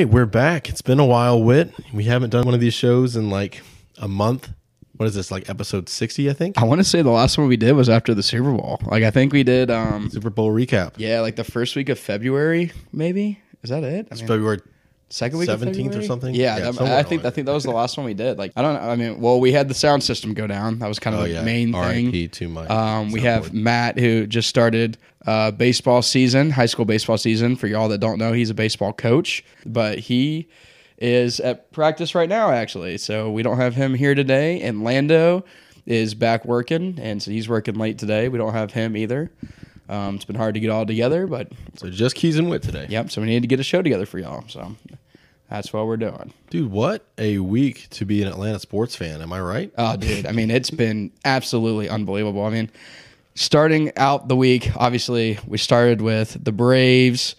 Right, we're back. It's been a while, Wit. We haven't done one of these shows in like a month. What is this, like episode 60, I think? I want to say the last one we did was after the Super Bowl. Like I think we did um Super Bowl recap. yeah, like the first week of February, maybe. Is that it? I mean, February. Second week 17th or something? Yeah, Yeah, that- somewhere I think around I think that was the last one we did. Like I don't know. I mean, well, we had the sound system go down. That was kind of Oh, the yeah. main thing. RIP to my. Um, we soundboard. have Matt who just started uh, baseball season, high school baseball season. For y'all that don't know, he's a baseball coach, but he is at practice right now, actually. So we don't have him here today. And Lando is back working, and so he's working late today. We don't have him either. Um, it's been hard to get all together, but So just Keys and Wit today. yep. So we need to get a show together for y'all. So that's what we're doing. Dude, what a week to be an Atlanta sports fan. Am I right? Oh, dude. I mean, it's been absolutely unbelievable. I mean, starting out the week, obviously, we started with the Braves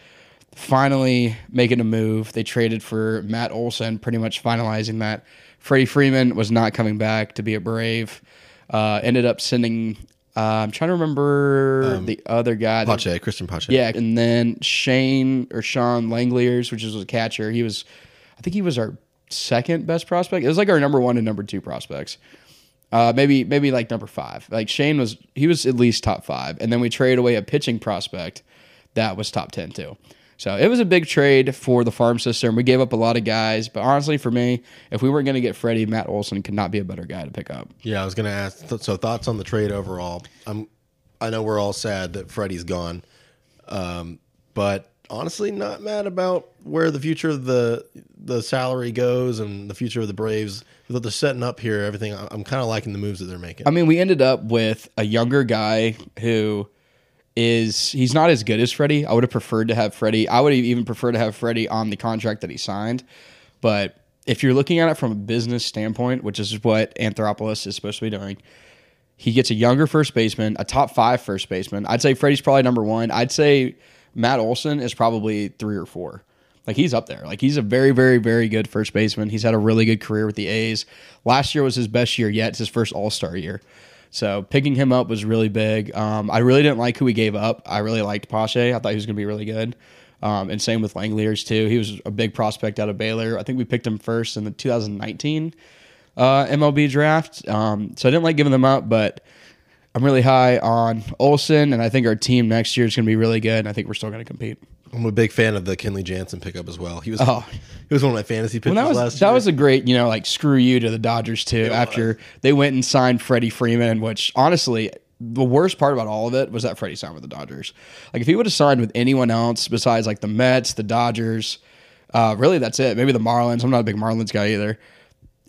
finally making a move. They traded for Matt Olson, pretty much finalizing that. Freddie Freeman was not coming back to be a Brave. Uh, ended up sending, uh, I'm trying to remember the other guy. that- Pache, Christian Pache. yeah, and then Shane or Sean Langeliers, which was a catcher. He was, I think he was our second best prospect. It was like our number one and number two prospects. Uh, maybe maybe like number five. Like Shane was he was at least top five, and then we traded away a pitching prospect that was top ten too. So it was a big trade for the farm system. We gave up a lot of guys, but honestly, for me, if we weren't going to get Freddie, Matt Olson could not be a better guy to pick up. Yeah, I was going to ask. th- so thoughts on the trade overall? I'm. I know we're all sad that Freddie's gone, um, but honestly, not mad about where the future of the the salary goes and the future of the Braves. That they're setting up here, everything. I'm kind of liking the moves that they're making. I mean, we ended up with a younger guy who is he's not as good as Freddie. I would have preferred to have Freddie. I would even prefer to have Freddie on the contract that he signed. But if you're looking at it from a business standpoint, which is what Anthopoulos is supposed to be doing, he gets a younger first baseman, a top five first baseman. I'd say Freddie's probably number one. I'd say Matt Olson is probably three or four. Like he's up there. Like he's a very, very, very good first baseman. He's had a really good career with the A's. Last year was his best year yet. It's his first All Star year. So picking him up was really big. Um, I really didn't like who we gave up. I really liked Pache. I thought he was going to be really good. Um, and same with Langeliers too. He was a big prospect out of Baylor. I think we picked him first in the 2019 uh, MLB draft. Um, so I didn't like giving them up, but I'm really high on Olson, and I think our team next year is going to be really good. And I think we're still going to compete. I'm a big fan of the Kenley Jansen pickup as well. He was Oh. he was one of my fantasy pitchers Well, that was last that year. That was a great, you know, like screw you to the Dodgers too. after they went and signed Freddie Freeman, which honestly, the worst part about all of it was that Freddie signed with the Dodgers. Like if he would have signed with anyone else besides like the Mets, the Dodgers, uh, really that's it. Maybe the Marlins. I'm not a big Marlins guy either.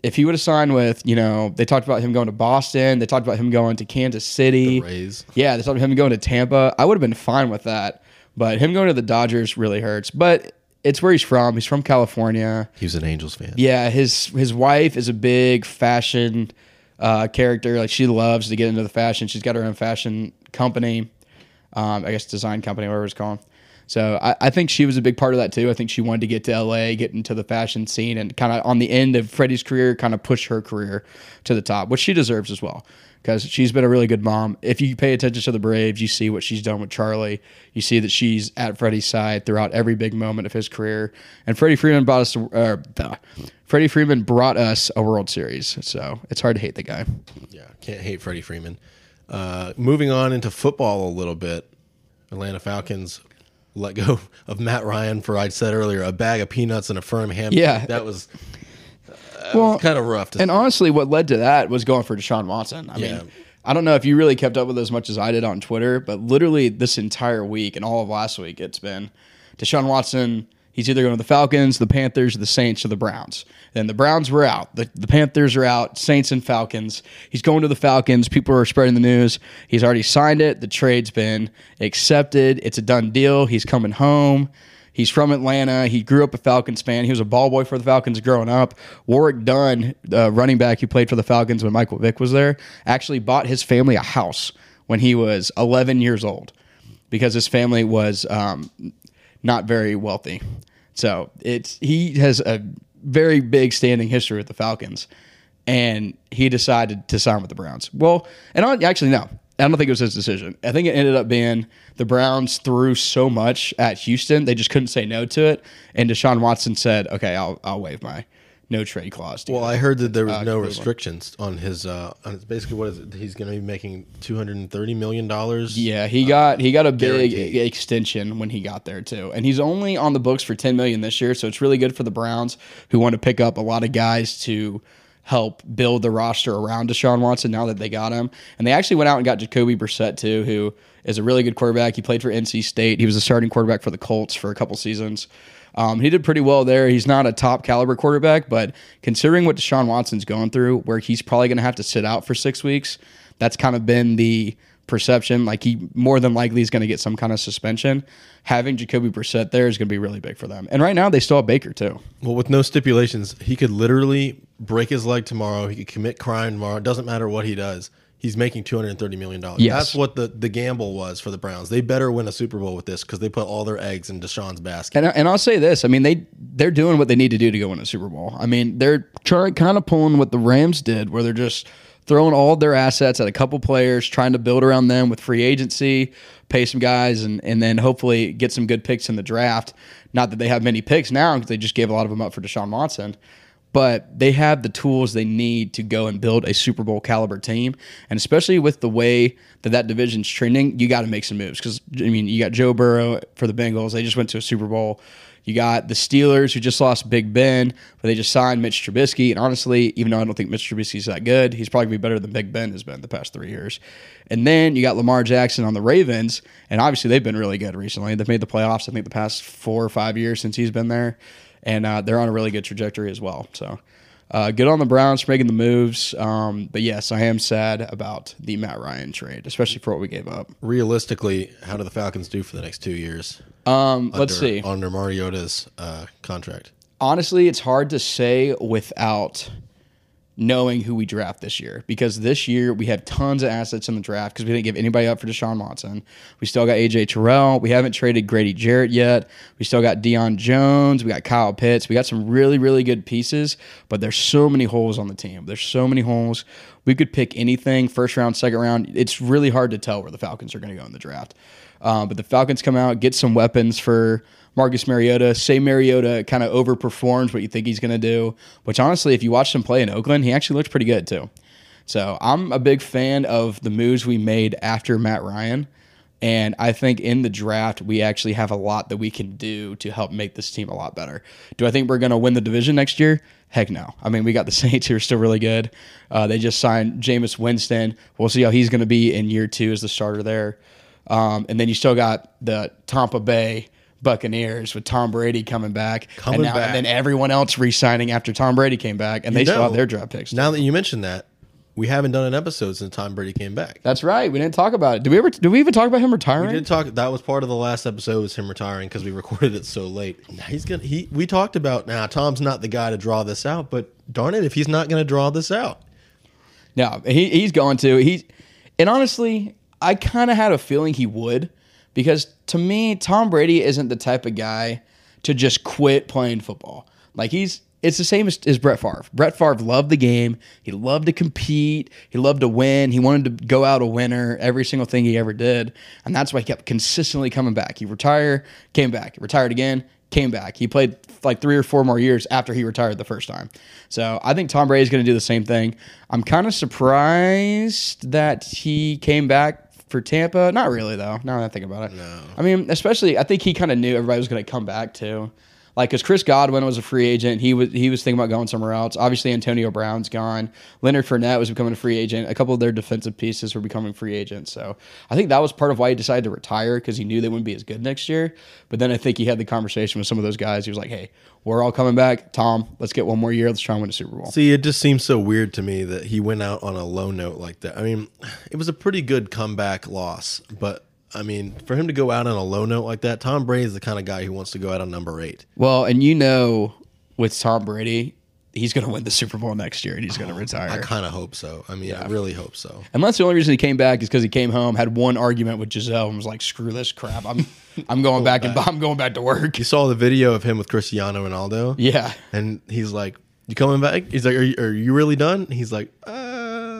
If he would have signed with, you know, they talked about him going to Boston. They talked about him going to Kansas City. Yeah, they talked about him going to Tampa. I would have been fine with that. But him going to the Dodgers really hurts. But it's where he's from. He's from California. He was an Angels fan. Yeah, his his wife is a big fashion uh, character. Like she loves to get into the fashion. She's got her own fashion company, um, I guess design company, whatever it's called. So I, I think she was a big part of that too. I think she wanted to get to LA, get into the fashion scene, and kind of on the end of Freddie's career, kind of push her career to the top, which she deserves as well. Because she's been a really good mom. If you pay attention to the Braves, you see what she's done with Charlie. You see that she's at Freddie's side throughout every big moment of his career. And Freddie Freeman brought us, uh. Freddie Freeman brought us a World Series. So it's hard to hate the guy. Yeah, can't hate Freddie Freeman. Uh, moving on into football a little bit, Atlanta Falcons let go of Matt Ryan for I said earlier a bag of peanuts and a firm ham. Yeah. that was uh, Well, kind of rough. To And honestly, what led to that was going for Deshaun Watson. I Yeah. mean, I don't know if you really kept up with it as much as I did on Twitter, but literally this entire week and all of last week, it's been Deshaun Watson. He's either going to the Falcons, the Panthers, the Saints, or the Browns. Then the Browns were out. The, the Panthers are out. Saints and Falcons. He's going to the Falcons. People are spreading the news. He's already signed it. The trade's been accepted. It's a done deal. He's coming home. He's from Atlanta. He grew up a Falcons fan. He was a ball boy for the Falcons growing up. Warrick Dunn, uh, running back who played for the Falcons when Michael Vick was there, actually bought his family a house when he was 11 years old because his family was um, not very wealthy. So it's he has a very big standing history with the Falcons, and he decided to sign with the Browns. Well, and on, actually no, I don't think it was his decision. I think it ended up being the Browns threw so much at Houston they just couldn't say no to it, and Deshaun Watson said, "Okay, I'll I'll waive my no trade clause." Well, I heard that there was Uh, no Cleveland. restrictions on his. Uh, on his basically, what is it? He's going to be making two hundred and thirty million dollars. Yeah, he got he got a big guaranteed. extension when he got there too, and he's only on the books for ten million this year. So it's really good for the Browns who want to pick up a lot of guys to help build the roster around Deshaun Watson now that they got him. And they actually went out and got Jacoby Brissett too, who is a really good quarterback. He played for NC State. He was a starting quarterback for the Colts for a couple seasons. Um, he did pretty well there. He's not a top caliber quarterback, but considering what Deshaun Watson's going through, where he's probably going to have to sit out for six weeks, that's kind of been the perception. Like he more than likely is going to get some kind of suspension. Having Jacoby Brissett there is going to be really big for them. And right now they still have Baker too. Well, with no stipulations, he could literally break his leg tomorrow. He could commit crime tomorrow. It doesn't matter what he does. He's making two hundred thirty million dollars. Yes. That's what the, the gamble was for the Browns. They better win a Super Bowl with this because they put all their eggs in Deshaun's basket. And, and I'll say this: I mean, they they're doing what they need to do to go win a Super Bowl. I mean, they're trying kind of pulling what the Rams did, where they're just throwing all their assets at a couple players, trying to build around them with free agency, pay some guys, and and then hopefully get some good picks in the draft. Not that they have many picks now because they just gave a lot of them up for Deshaun Watson. But they have the tools they need to go and build a Super Bowl caliber team, and especially with the way that that division's trending, you got to make some moves. Because I mean, you got Joe Burrow for the Bengals; they just went to a Super Bowl. You got the Steelers who just lost Big Ben, but they just signed Mitch Trubisky. And honestly, even though I don't think Mitch Trubisky's that good, he's probably gonna be better than Big Ben has been the past three years. And then you got Lamar Jackson on the Ravens, and obviously they've been really good recently. They've made the playoffs, I think, the past four or five years since he's been there, and uh, they're on a really good trajectory as well. So. Uh, good on the Browns for making the moves, um, but yes, I am sad about the Matt Ryan trade, especially for what we gave up. Realistically, how do the Falcons do for the next two years? Um, let's see. under Mariota's uh, contract. honestly, it's hard to say without knowing who we draft this year because this year we have tons of assets in the draft because we didn't give anybody up for Deshaun Watson. We still got AJ Terrell. We haven't traded Grady Jarrett yet. We still got Deion Jones. We got Kyle Pitts. We got some really, really good pieces, but there's so many holes on the team. There's so many holes. We could pick anything first round, second round. It's really hard to tell where the Falcons are going to go in the draft. Um, but the Falcons come out, get some weapons for Marcus Mariota. Say Mariota kind of overperforms what you think he's going to do, which honestly, if you watched him play in Oakland, he actually looked pretty good too. So I'm a big fan of the moves we made after Matt Ryan. And I think in the draft, we actually have a lot that we can do to help make this team a lot better. Do I think we're going to win the division next year? Heck no. I mean, we got the Saints who are still really good. Uh, they just signed Jameis Winston. We'll see how he's going to be in year two as the starter there. Um, and then you still got the Tampa Bay Buccaneers with Tom Brady coming back. Coming and, now, back. and then everyone else re signing after Tom Brady came back. And they still have their draft picks. Now that you mentioned that, we haven't done an episode since Tom Brady came back. That's right. We didn't talk about it. Did we ever? Did we even talk about him retiring? We did talk. That was part of the last episode was him retiring because we recorded it so late. Now He's gonna. He. We talked about now. Tom's not the guy to draw this out, but darn it, if he's not going to draw this out, No, he, he's going to. He and honestly, I kind of had a feeling he would because to me, Tom Brady isn't the type of guy to just quit playing football. Like he's it's the same as, as Brett Favre. Brett Favre loved the game. He loved to compete. He loved to win. He wanted to go out a winner every single thing he ever did, and that's why he kept consistently coming back. He retired, came back, retired again, came back. He played like three or four more years after he retired the first time. So I think Tom Brady is going to do the same thing. I'm kind of surprised that he came back for Tampa. Not really though. Now that I think about it. No. I mean, especially I think he kind of knew everybody was going to come back too. Like, because Chris Godwin was a free agent, he was he was thinking about going somewhere else. Obviously, Antonio Brown's gone. Leonard Fournette was becoming a free agent. A couple of their defensive pieces were becoming free agents. So I think that was part of why he decided to retire because he knew they wouldn't be as good next year. But then I think he had the conversation with some of those guys. He was like, "Hey, we're all coming back. Tom, let's get one more year. Let's try and win a Super Bowl." see, it just seems so weird to me that he went out on a low note like that. I mean, it was a pretty good comeback loss, but I mean, for him to go out on a low note like that, Tom Brady is the kind of guy who wants to go out on number eight. Well, and you know, with Tom Brady, he's going to win the Super Bowl next year and he's going to retire. I kind of hope so. I mean, I really hope so. Unless the only reason he came back is because he came home, had one argument with Gisele, and was like, "Screw this crap! I'm, I'm going back and I'm going back to work." You saw the video of him with Cristiano Ronaldo, Yeah, and he's like, "You coming back?" He's like, "Are you, are you really done?" He's like, "Uh,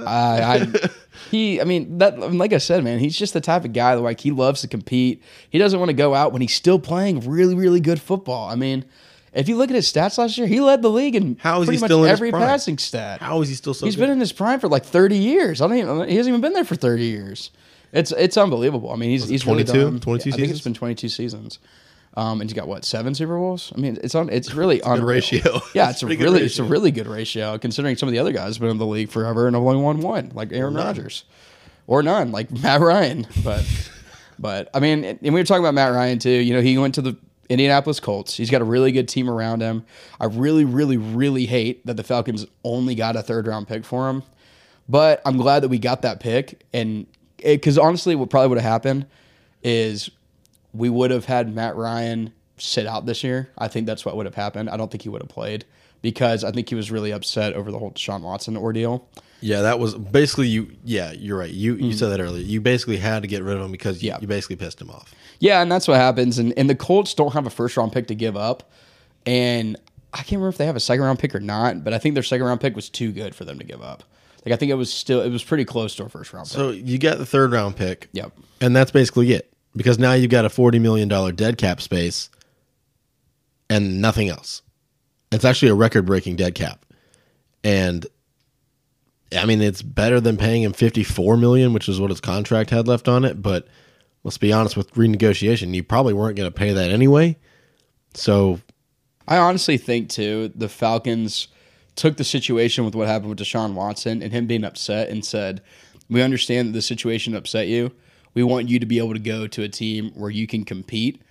I, I he I mean that like I said, man, he's just the type of guy that like he loves to compete. He doesn't want to go out when he's still playing really really good football. I mean, if you look at his stats last year, he led the league in How is he pretty much still in every passing stat. How is he still so He's good? been in his prime for like 30 years. I don't even he hasn't even been there for 30 years. It's it's unbelievable. I mean, he's he's really 22? done- 22 I think it's been 22 seasons. Um, and he's got what seven Super Bowls? I mean, it's on. It's really unreal. ratio. Yeah, It's it's a really it's a really good ratio considering some of the other guys have been in the league forever and have only won one, like Aaron. Rodgers, or none, like Matt Ryan. But but I mean, and we were talking about Matt Ryan too. You know, he went to the Indianapolis Colts. He's got a really good team around him. I really, really, really hate that the Falcons only got a third round pick for him. But I'm glad that we got that pick, and because honestly, what probably would have happened is we would have had Matt Ryan sit out this year. I think that's what would have happened. I don't think he would have played because I think he was really upset over the whole Deshaun Watson ordeal. Yeah, that was basically you. Yeah, you're right. You you said that earlier. You basically had to get rid of him because you. Yeah. you basically pissed him off. Yeah, and that's what happens. And and the Colts don't have a first round pick to give up. And I can't remember if they have a second round pick or not, but I think their second round pick was too good for them to give up. Like I think it was still it was pretty close to a first round pick. So you get the third round pick. Yep. And that's basically it. Because now you've got a forty million dollar dead cap space and nothing else. It's actually a record breaking dead cap. And I mean it's better than paying him fifty four million, which is what his contract had left on it, but let's be honest with renegotiation, you probably weren't going to pay that anyway. So I honestly think too the Falcons took the situation with what happened with Deshaun Watson and him being upset and said, "We understand that the situation upset you. We want you to be able to go to a team where you can compete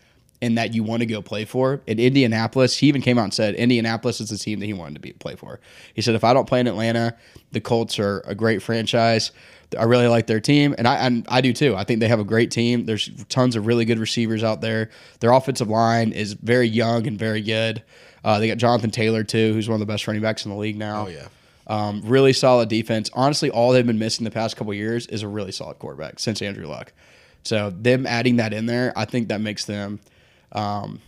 and that you want to go play for." In Indianapolis, he even came out and said Indianapolis is the team that he wanted to be play for. He said, "If I don't play in Atlanta, the Colts are a great franchise." I really like their team, and I and I do too. I think they have a great team. There's tons of really good receivers out there. Their offensive line is very young and very good. Uh, they got Jonathan Taylor too, who's one of the best running backs in the league now. Oh, yeah. Um, really solid defense. Honestly, all they've been missing the past couple years is a really solid quarterback since Andrew Luck. So them adding that in there, I think that makes them um,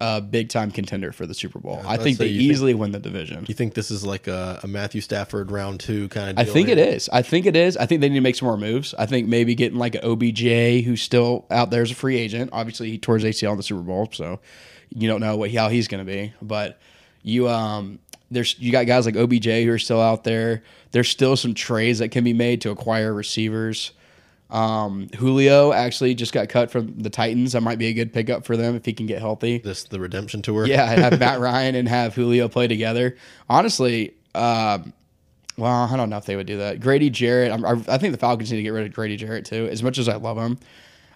a big time contender for the Super Bowl. I I'd think they you think- easily win the division. you think this is like a, a Matthew Stafford round two kind of I think here? it is. I think it is. I think they need to make some more moves. I think maybe getting like an OBJ who's still out there as a free agent. Obviously, he tore his ACL in the Super Bowl, so you don't know what how he's going to be. But you um, there's you got guys like OBJ who are still out there. There's still some trades that can be made to acquire receivers. Um, Julio actually just got cut from the Titans. That might be a good pickup for them if he can get healthy. This the redemption tour. Yeah, have Matt Ryan and have Julio play together. Honestly, um, well, I don't know if they would do that. Grady Jarrett, I'm, I, I think the Falcons need to get rid of Grady Jarrett too. As much as I love him,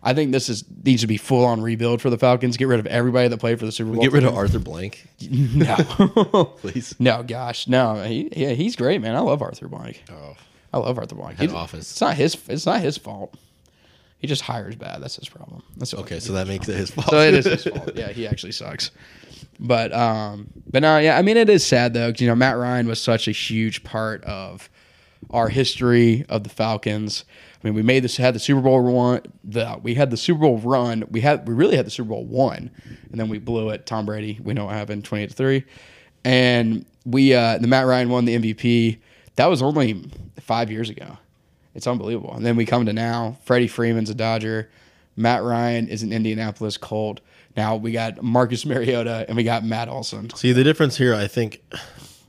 I think this is needs to be full on rebuild for the Falcons. Get rid of everybody that played for the Super Bowl. Get rid of. Arthur Blank, no, please. no, gosh, no. He, yeah, he's great, man. I love Arthur Blank. Oh, I love Arthur Blank. Head He- office. It's not his. It's not his fault. He just hires bad. That's his problem. That's okay. So that makes it his fault. so it is his fault. Yeah, he actually sucks. But um, but no, yeah. I mean, it is sad though. 'cause, you know, Matt Ryan was such a huge part of our history of the Falcons. I mean, we made this had the Super Bowl run. The we had the Super Bowl run. We had we really had the Super Bowl one, and then we blew it. Tom Brady. We know what happened. Twenty eight to three, and we uh, the Matt Ryan won the MVP. That was only five years ago. It's unbelievable. And then we come to now. Freddie Freeman's a Dodger. Matt Ryan is an Indianapolis Colt. Now we got Marcus Mariota and we got Matt Olson. See the difference here. I think,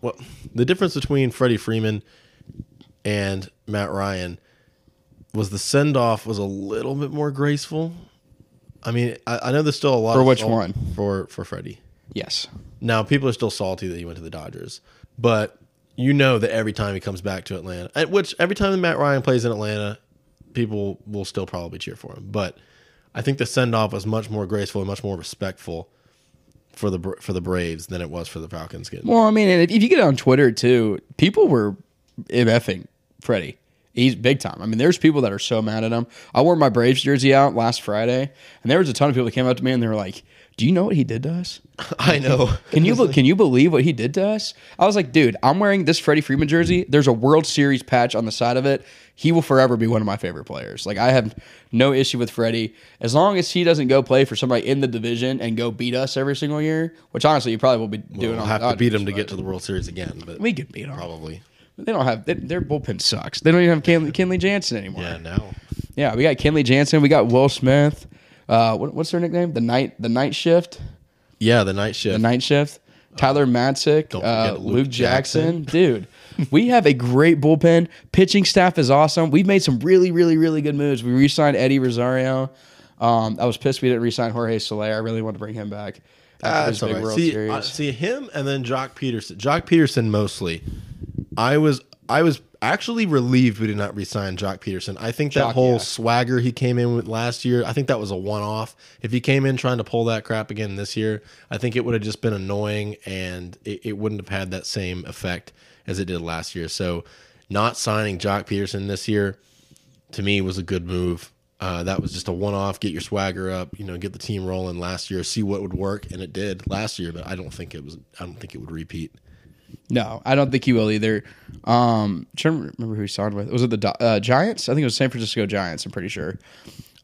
well, the difference between Freddie Freeman and Matt Ryan was the send off was a little bit more graceful. I mean, I, I know there's still a lot For which one? for for Freddie. Yes. Now people are still salty that he went to the Dodgers, but you know that every time he comes back to Atlanta, which every time that Matt Ryan plays in Atlanta, people will still probably cheer for him. But I think the send off was much more graceful and much more respectful for the for the Braves than it was for the Falcons. Getting Well, I mean, and if you get on Twitter too, people were MFing Freddie. He's big time. I mean, there's people that are so mad at him. I wore my Braves jersey out last Friday, and there was a ton of people that came up to me and they were like, "Do you know what he did to us? I know. Can you can you believe what he did to us?" I was like, "Dude, I'm wearing this Freddie Freeman jersey. There's a World Series patch on the side of it. He will forever be one of my favorite players. Like I have no issue with Freddie as long as he doesn't go play for somebody in the division and go beat us every single year. Which honestly, you probably will be doing. We'll have the to beat him to get to the World Series again, but We could beat him. probably. They don't have they, their bullpen sucks. They don't even have Kenley, Kenley Jansen anymore. Yeah, now. Yeah, we got Kenley Jansen. We got Will Smith. Uh, what, what's their nickname? The night the night shift. Yeah, the night shift. The night shift. Tyler Matzek, uh, Luke, Luke Jackson. Dude, we have a great bullpen. Pitching staff is awesome. We've made some really, really, really good moves. We re signed Eddie Rosario. Um, I was pissed we didn't re sign Jorge Soler. I really wanted to bring him back. after his that's all big right. World See, Series. uh, see him and then Joc Pederson. Joc Pederson mostly. I was I was actually relieved we did not resign Joc Pederson. I think that Joc, whole yeah. swagger he came in with last year, I think that was a one off. If he came in trying to pull that crap again this year, I think it would have just been annoying and it, it wouldn't have had that same effect as it did last year. So not signing Joc Pederson this year to me was a good move. Uh, that was just a one-off. Get your swagger up, you know, get the team rolling last year, see what would work, and it did last year. But I don't think it was. I don't think it would repeat. No, I don't think he will either. Um, trying to remember who he signed with. Was it the uh, Giants? I think it was San Francisco Giants. I'm pretty sure.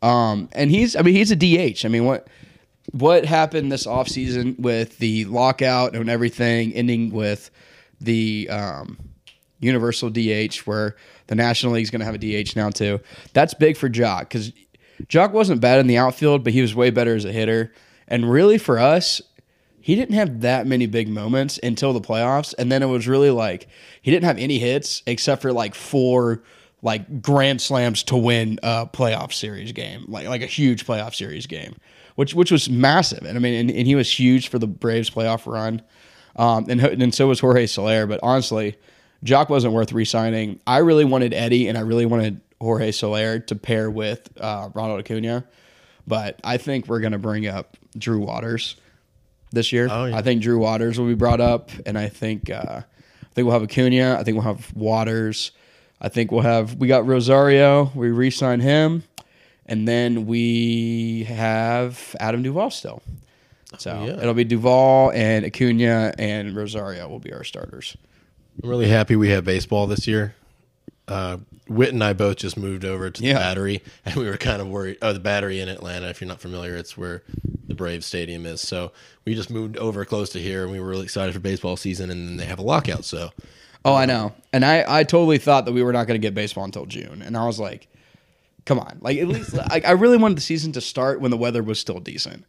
Um, and he's, I mean, he's a DH. I mean, what what happened this offseason with the lockout and everything, ending with the um, universal DH, where the National League's going to have a DH now too. That's big for Joc because Joc wasn't bad in the outfield, but he was way better as a hitter. And really, for us, he didn't have that many big moments until the playoffs, and then it was really like he didn't have any hits except for like four like grand slams to win a playoff series game, like like a huge playoff series game, which which was massive. And I mean, and, and he was huge for the Braves playoff run, um, and and so was Jorge Soler. But honestly, Joc wasn't worth re-signing. I really wanted Eddie, and I really wanted Jorge Soler to pair with uh, Ronald Acuna, but I think we're gonna bring up Drew Waters this year. Oh, yeah. I think Drew Waters will be brought up, and I think uh, I think we'll have Acuna. I think we'll have Waters. I think we'll have we got Rosario. We re-sign him, and then we have Adam Duvall still. So Oh, yeah. it'll be Duvall and Acuna and Rosario will be our starters. I'm really happy we have baseball this year. Uh, Witt and I both just moved over to Yeah. the Battery, and we were kind of worried. Oh, the Battery in Atlanta. If you're not familiar, it's where the Brave Stadium is. So we just moved over close to here, and we were really excited for baseball season. And then they have a lockout, so Oh, I know. And I, I totally thought that we were not going to get baseball until June. And I was like, come on. Like, at least, like, I really wanted the season to start when the weather was still decent.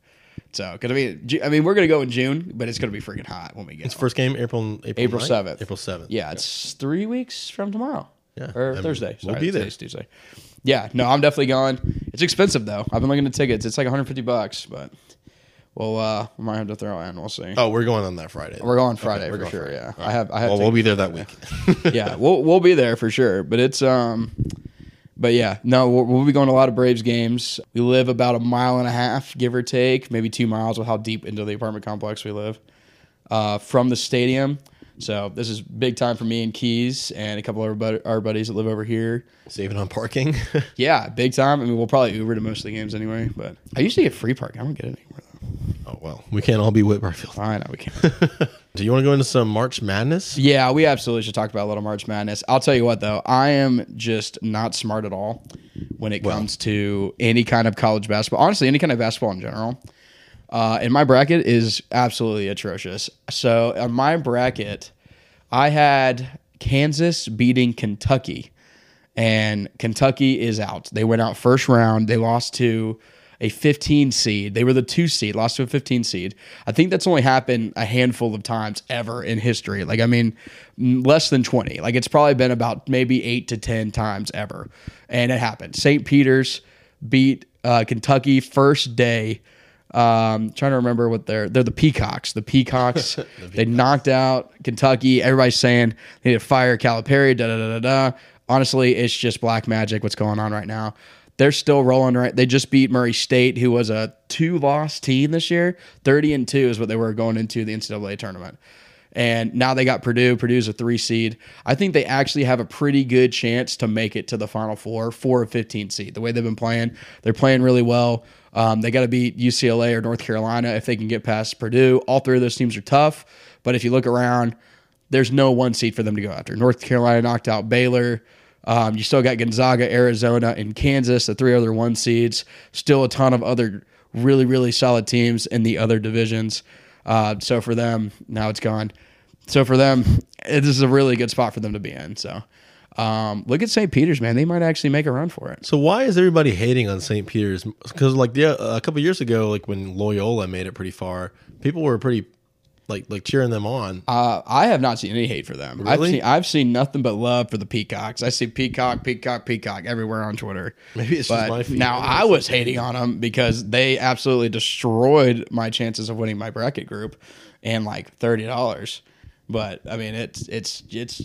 So, because I mean, I mean, we're going to go in June, but it's going to be freaking hot when we get it's first game April April April 9th? 7th. April seventh. Yeah, it's three weeks from tomorrow. Yeah. Or I mean, Thursday. we'll be there. Tuesday. Yeah, no, I'm definitely going. It's expensive, though. I've been looking at tickets. It's like 150 bucks, but we'll, uh, we might have to throw in. We'll see. Oh, we're going on that Friday. We're going Friday we're for going sure. Friday. Yeah, All I have. I have. well, we'll be there that week. yeah, we'll we'll be there for sure. But it's um, but yeah, no, we'll, we'll be going to a lot of Braves games. We live about a mile and a half, give or take, maybe two miles, with how deep into the apartment complex we live, uh, from the stadium. So this is big time for me and Keys and a couple of our, bud- our buddies that live over here. Saving on parking. Yeah, big time. I mean, we'll probably Uber to most of the games anyway. But I used to get free park. I don't get it anymore though. oh well, we can't all be Whit Barfield. I know we can't. Do you want to go into some March Madness? Yeah, we absolutely should talk about a little March Madness. I'll tell you what, though, I am just not smart at all when it comes to any kind of college basketball. Honestly, any kind of basketball in general. Uh, and my bracket is absolutely atrocious. So on my bracket, I had Kansas beating Kentucky, and Kentucky is out. They went out first round. They lost to a 15 seed. They were the two seed, lost to a 15 seed. I think that's only happened a handful of times ever in history. Like, I mean, less than 20. Like, it's probably been about maybe eight to 10 times ever. And it happened. St. Peter's beat uh, Kentucky first day. Um, trying to remember what they're they're the Peacocks. The Peacocks. They knocked out Kentucky. Everybody's saying they need to fire Calipari. Da da da da da. Honestly, it's just black magic. What's going on right now? They're still rolling right. They just beat Murray State, who was a two loss team this year. Thirty and two is what they were going into the NCAA tournament. And now they got Purdue. Purdue's a three seed. I think they actually have a pretty good chance to make it to the Final Four for a 15 seed. The way they've been playing, they're playing really well. Um, they got to beat UCLA or North Carolina if they can get past Purdue. All three of those teams are tough. But if you look around, there's no one seed for them to go after. North Carolina knocked out Baylor. Um, you still got Gonzaga, Arizona, and Kansas, the three other one seeds. Still a ton of other really, really solid teams in the other divisions. Uh, so for them, now it's gone. so for them, this is a really good spot for them to be in. So um, look at St. Peter's, man. They might actually make a run for it. So why is everybody hating on St. Peter's? Because like yeah, a couple years ago, like when Loyola made it pretty far, people were pretty like like cheering them on. Uh, I have not seen any hate for them. I've seen I've seen nothing but love for the Peacocks. I see Peacock, Peacock, Peacock everywhere on Twitter. Maybe it's just my feed. now I was hating on them because they absolutely destroyed my chances of winning my bracket group and like thirty dollars. But I mean, it's it's it's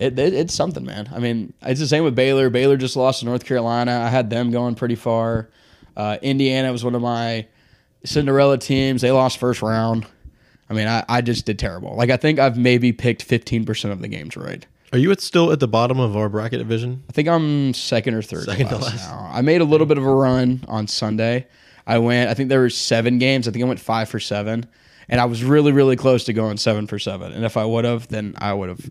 it, it, it's something, man. I mean, it's the same with Baylor. Baylor just lost to North Carolina. I had them going pretty far. Uh, Indiana was one of my Cinderella teams. They lost first round. I mean, I, I just did terrible. Like I think I've maybe picked fifteen percent of the games right. Are you at still at the bottom of our bracket division? I think I'm second or third Second last last. now. I made a little bit of a run on Sunday. I went. I think there were seven games. I think I went five for seven, and I was really, really close to going seven for seven. And if I would have, then I would have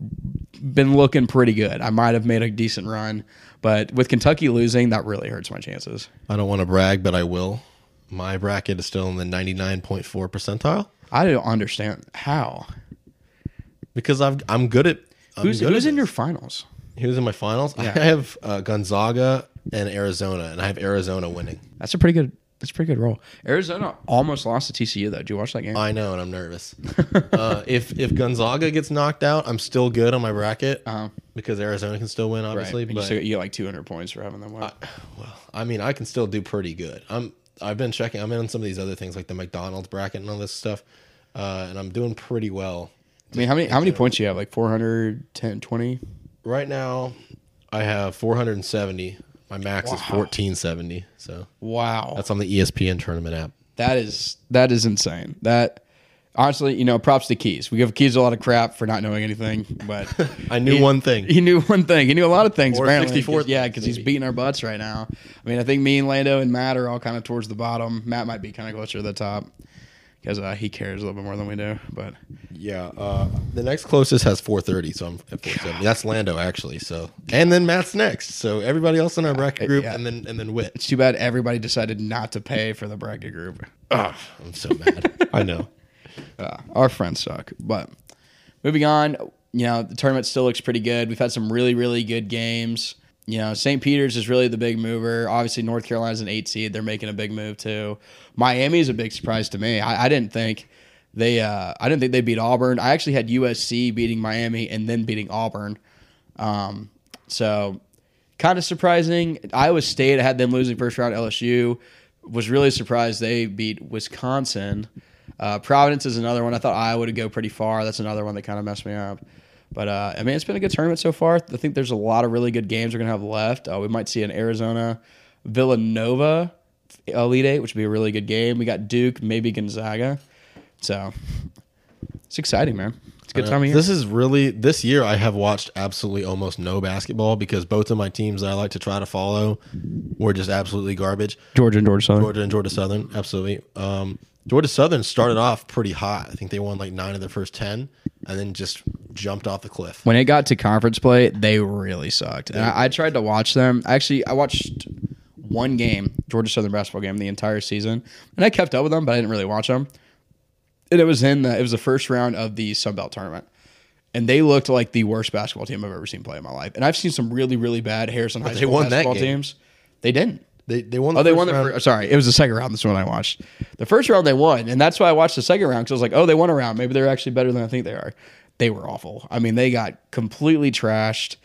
been looking pretty good. I might have made a decent run, but with Kentucky losing, that really hurts my chances. I don't want to brag, but I will. My bracket is still in the ninety nine point four percentile I don't understand how. because I've I'm good at. I'm Who's good who's at in your finals? Who's in my finals? Yeah. I have uh, Gonzaga and Arizona, and I have Arizona winning. That's a pretty good. That's a pretty good roll. Arizona almost lost to TCU though. Did you watch that game? I know, and I'm nervous. uh, if if Gonzaga gets knocked out, I'm still good on my bracket Uh-huh. because Arizona can still win, right. obviously. You, But still- you get like 200 points for having them win. well, I mean, I can still do pretty good. I'm I've been checking. I'm in some of these other things like the McDonald's bracket and all this stuff, uh, and I'm doing pretty well. I mean, how many how many points do you have? Like 410, 20? Right now, I have 470. My max is 1470. So Wow, that's on the ESPN tournament app. that is that is insane. That honestly, you know, props to Keys. We give Keys a lot of crap for not knowing anything, but I knew he- one thing. He knew one thing. He knew a lot of things. Or apparently, 64 'cause- yeah, because he's beating our butts right now. I mean, I think me and Lando and Matt are all kind of towards the bottom. Matt might be kind of closer to the top because uh, he cares a little bit more than we do. But Yeah, uh, the next closest has 430, so I'm at 470. That's Lando actually. So and then Matt's next. So everybody else in our bracket group, yeah. and then and then Wit. it's too bad everybody decided not to pay for the bracket group. Ugh, I'm so mad. I know. Uh, our friends suck. But moving on, you know, the tournament still looks pretty good. We've had some really, really good games. You know, St. Peter's is really the big mover. Obviously, North Carolina's an eight seed. They're making a big move too. Miami is a big surprise to me. I, I didn't think they. Uh, I didn't think they beat Auburn. I actually had USC beating Miami and then beating Auburn. Um, so kind of surprising. Iowa State had them losing first round. LSU was really surprised they beat Wisconsin. Uh, Providence is another one. I thought Iowa would go pretty far. That's another one that kind of messed me up. But uh, I mean, it's been a good tournament so far. I think there's a lot of really good games we're gonna have left. Uh, we might see an Arizona Villanova Elite Eight, which would be a really good game. We got Duke, maybe Gonzaga. So it's exciting, man. It's a good Uh, time of year. This is really this year. I have watched absolutely almost no basketball because both of my teams that I like to try to follow were just absolutely garbage. Georgia and Georgia Southern. Georgia and Georgia Southern, absolutely. Um, Georgia Southern started off pretty hot. I think they won like nine of their first ten, and then just jumped off the cliff. when it got to conference play, they really sucked. And I, I tried to watch them. Actually, I watched one game, Georgia Southern basketball game, the entire season, and I kept up with them, but I didn't really watch them. And it was in the it was the first round of the Sun Belt tournament, and they looked like the worst basketball team I've ever seen play in my life. And I've seen some really really bad Harrison High they School won that basketball game. teams. They didn't. They they won. Oh, they first won the round. first. Sorry, it was the second round. This one I watched. The first round they won, and that's why I watched the second round because I was like, oh, they won a round. Maybe they're actually better than I think they are. They were awful. I mean, they got completely trashed.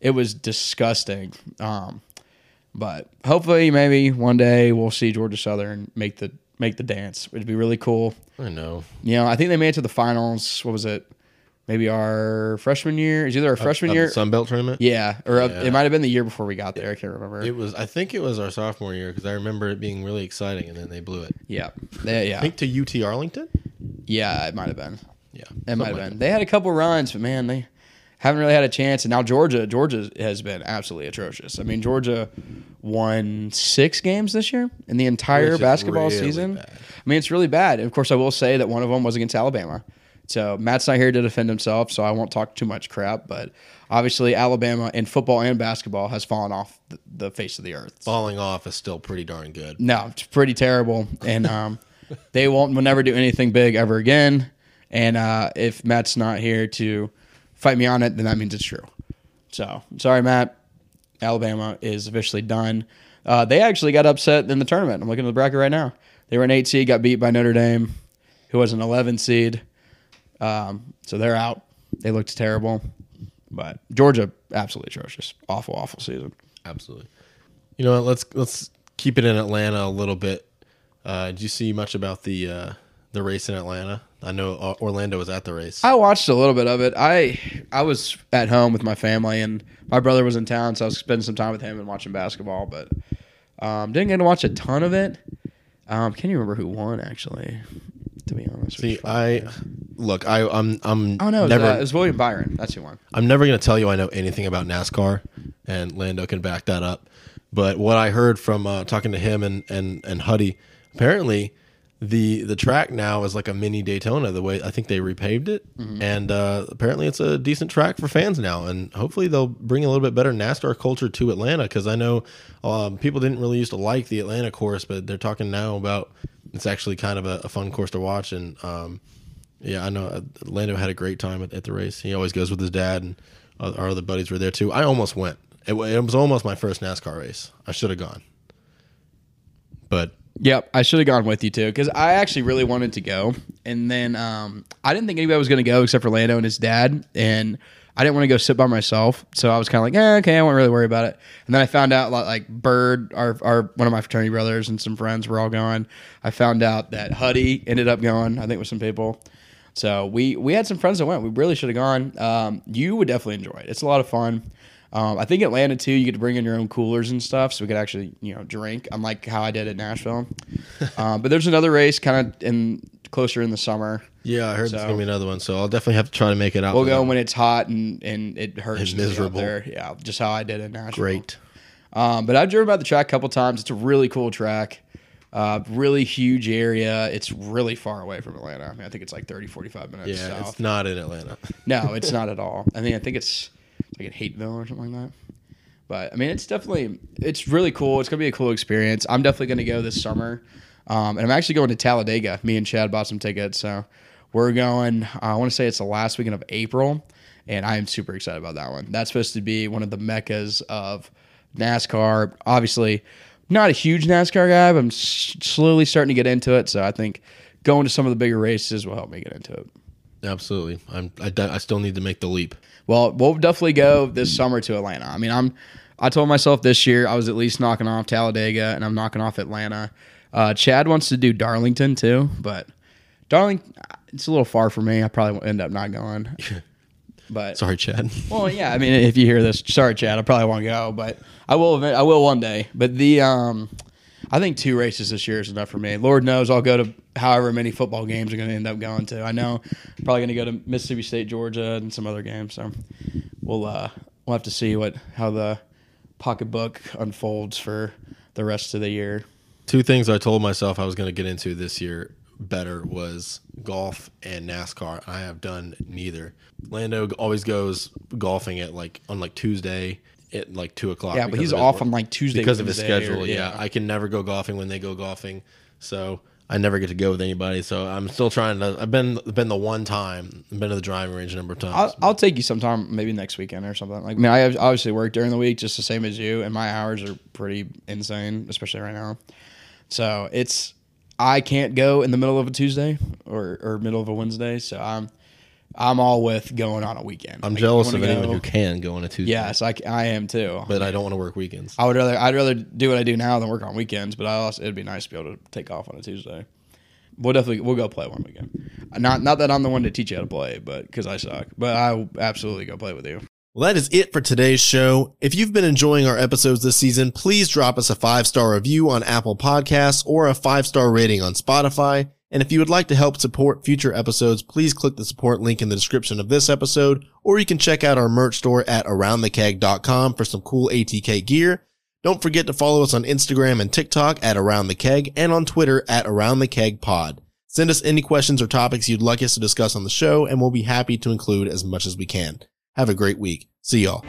It was disgusting. Um, but hopefully, maybe one day we'll see Georgia Southern make the make the dance. It'd be really cool. I know. You know, I think they made it to the finals. What was it? Maybe our freshman year. Is either our freshman year. Sun Belt tournament. yeah, or Yeah. it might have been the year before we got there. I can't remember. It was. I think it was our sophomore year because I remember it being really exciting, and then they blew it. yeah, They- yeah. I think to UT Arlington. Yeah, it might have been. Yeah, It might have been. They had a couple runs, but man, they haven't really had a chance. And now Georgia, Georgia has been absolutely atrocious. I mean, Georgia won six games this year in the entire Which is basketball really season. bad. I mean, it's really bad. And of course, I will say that one of them was against Alabama. So Matt's not here to defend himself, so I won't talk too much crap. But obviously, Alabama in football and basketball has fallen off the, the face of the earth. Falling off is still pretty darn good. No, it's pretty terrible, and um, they won't will never do anything big ever again. And uh, if Matt's not here to fight me on it, then that means it's true. So sorry, Matt. Alabama is officially done. Uh, they actually got upset in the tournament. I'm looking at the bracket right now. They were an eight seed, got beat by Notre Dame, who was an 11 seed. Um, so they're out. They looked terrible. But Georgia, absolutely atrocious. Awful, awful season. Absolutely. You know what? Let's let's keep it in Atlanta a little bit. Uh, did you see much about the uh, the race in Atlanta? I know uh, Orlando was at the race. I watched a little bit of it. I I was at home with my family, and my brother was in town, so I was spending some time with him and watching basketball. But um, didn't get to watch a ton of it. Um, can you remember who won? Actually, to be honest. See, I look. I I'm I'm oh no, it was, never uh, it was William Byron. That's who one. I'm never going to tell you I know anything about NASCAR, and Lando can back that up. But what I heard from uh, talking to him and and and Huddy, apparently the the track now is like a mini Daytona. The way I think they repaved it, and uh, apparently it's a decent track for fans now. And hopefully they'll bring a little bit better NASCAR culture to Atlanta because I know um, people didn't really used to like the Atlanta course, but they're talking now about it's actually kind of a, a fun course to watch. And um, yeah, I know uh, Lando had a great time at, at the race. He always goes with his dad, and our other buddies were there too. I almost went. It, it was almost my first NASCAR race. I should have gone, but Yep, I should have gone with you too because I actually really wanted to go, and then um, I didn't think anybody was going to go except for Lando and his dad, and I didn't want to go sit by myself, so I was kind of like, eh, okay, I won't really worry about it. And then I found out like, Bird, our, our one of my fraternity brothers and some friends were all going. I found out that Huddy ended up going, I think with some people. So we we had some friends that went. We really should have gone. Um, you would definitely enjoy it. It's a lot of fun. Um, I think Atlanta too. You get to bring in your own coolers and stuff, so we could actually you know drink. Unlike how I did at Nashville. um, but there's another race kind of in closer in the summer. yeah, I heard there's gonna be another one, so I'll definitely have to try to make it out. We'll go when it's hot and and it hurts. And to be out miserable. there. Yeah, just how I did in Nashville. Great. Um, but I've driven by the track a couple times. It's a really cool track. Uh, really huge area. It's really far away from Atlanta. I mean, I think it's like 30, 45 minutes Yeah, south. it's not in Atlanta. No, it's not at all. I mean, I think it's like in Hateville or something like that. But I mean, it's definitely it's really cool. It's gonna be a cool experience. I'm definitely gonna go this summer, um, and I'm actually going to Talladega. Me and Chad bought some tickets, so we're going. I want to say it's the last weekend of April, and I am super excited about that one. That's supposed to be one of the meccas of NASCAR. Obviously, not a huge NASCAR guy, but I'm s- slowly starting to get into it. So I think going to some of the bigger races will help me get into it. Absolutely. I'm. I, I still need to make the leap. Well, we'll definitely go this summer to Atlanta. I mean, I'm. I told myself this year I was at least knocking off Talladega, and I'm knocking off Atlanta. Uh, Chad wants to do Darlington too, but Darling, it's a little far for me. I probably won't end up not going. But Sorry, Chad. well, yeah. I mean, if you hear this, sorry, Chad. I probably won't go, but I will. I will one day. But the um, I think two races this year is enough for me. Lord knows I'll go to however many football games I'm going to end up going to. I know I'm probably going to go to Mississippi State, Georgia, and some other games. So we'll uh, we'll have to see what how the pocketbook unfolds for the rest of the year. Two things I told myself I was going to get into this year better was golf and NASCAR. I have done neither. Lando always goes golfing at like on like Tuesday at like two o'clock. Yeah, but he's of off work- on like Tuesday because of his Wednesday, or- schedule. yeah. I can never go golfing when they go golfing, so I never get to go with anybody. So I'm still trying to. I've been been the one time been to the driving range a number of times. I'll, I'll take you sometime, maybe next weekend or something. Like, I mean, I obviously work during the week just the same as you, and my hours are pretty insane, especially right now. So it's I can't go in the middle of a Tuesday or, or middle of a Wednesday. So I'm I'm all with going on a weekend. I'm Like, jealous of anyone go- who can go on a Tuesday. Yes, I am too. but I don't want to work weekends. I would rather I'd rather do what I do now than work on weekends. But I also it'd be nice to be able to take off on a Tuesday. We'll definitely we'll go play one weekend. Not not that I'm the one to teach you how to play, but because I suck. But I will absolutely go play with you. Well, that is it for today's show. If you've been enjoying our episodes this season, please drop us a five star review on Apple Podcasts or a five star rating on Spotify. And if you would like to help support future episodes, please click the support link in the description of this episode, or you can check out our merch store at aroundthekeg.com for some cool ATK gear. Don't forget to follow us on Instagram and TikTok at Around the Keg and on Twitter at Around the Keg Pod. Send us any questions or topics you'd like us to discuss on the show, and we'll be happy to include as much as we can. Have a great week. See y'all.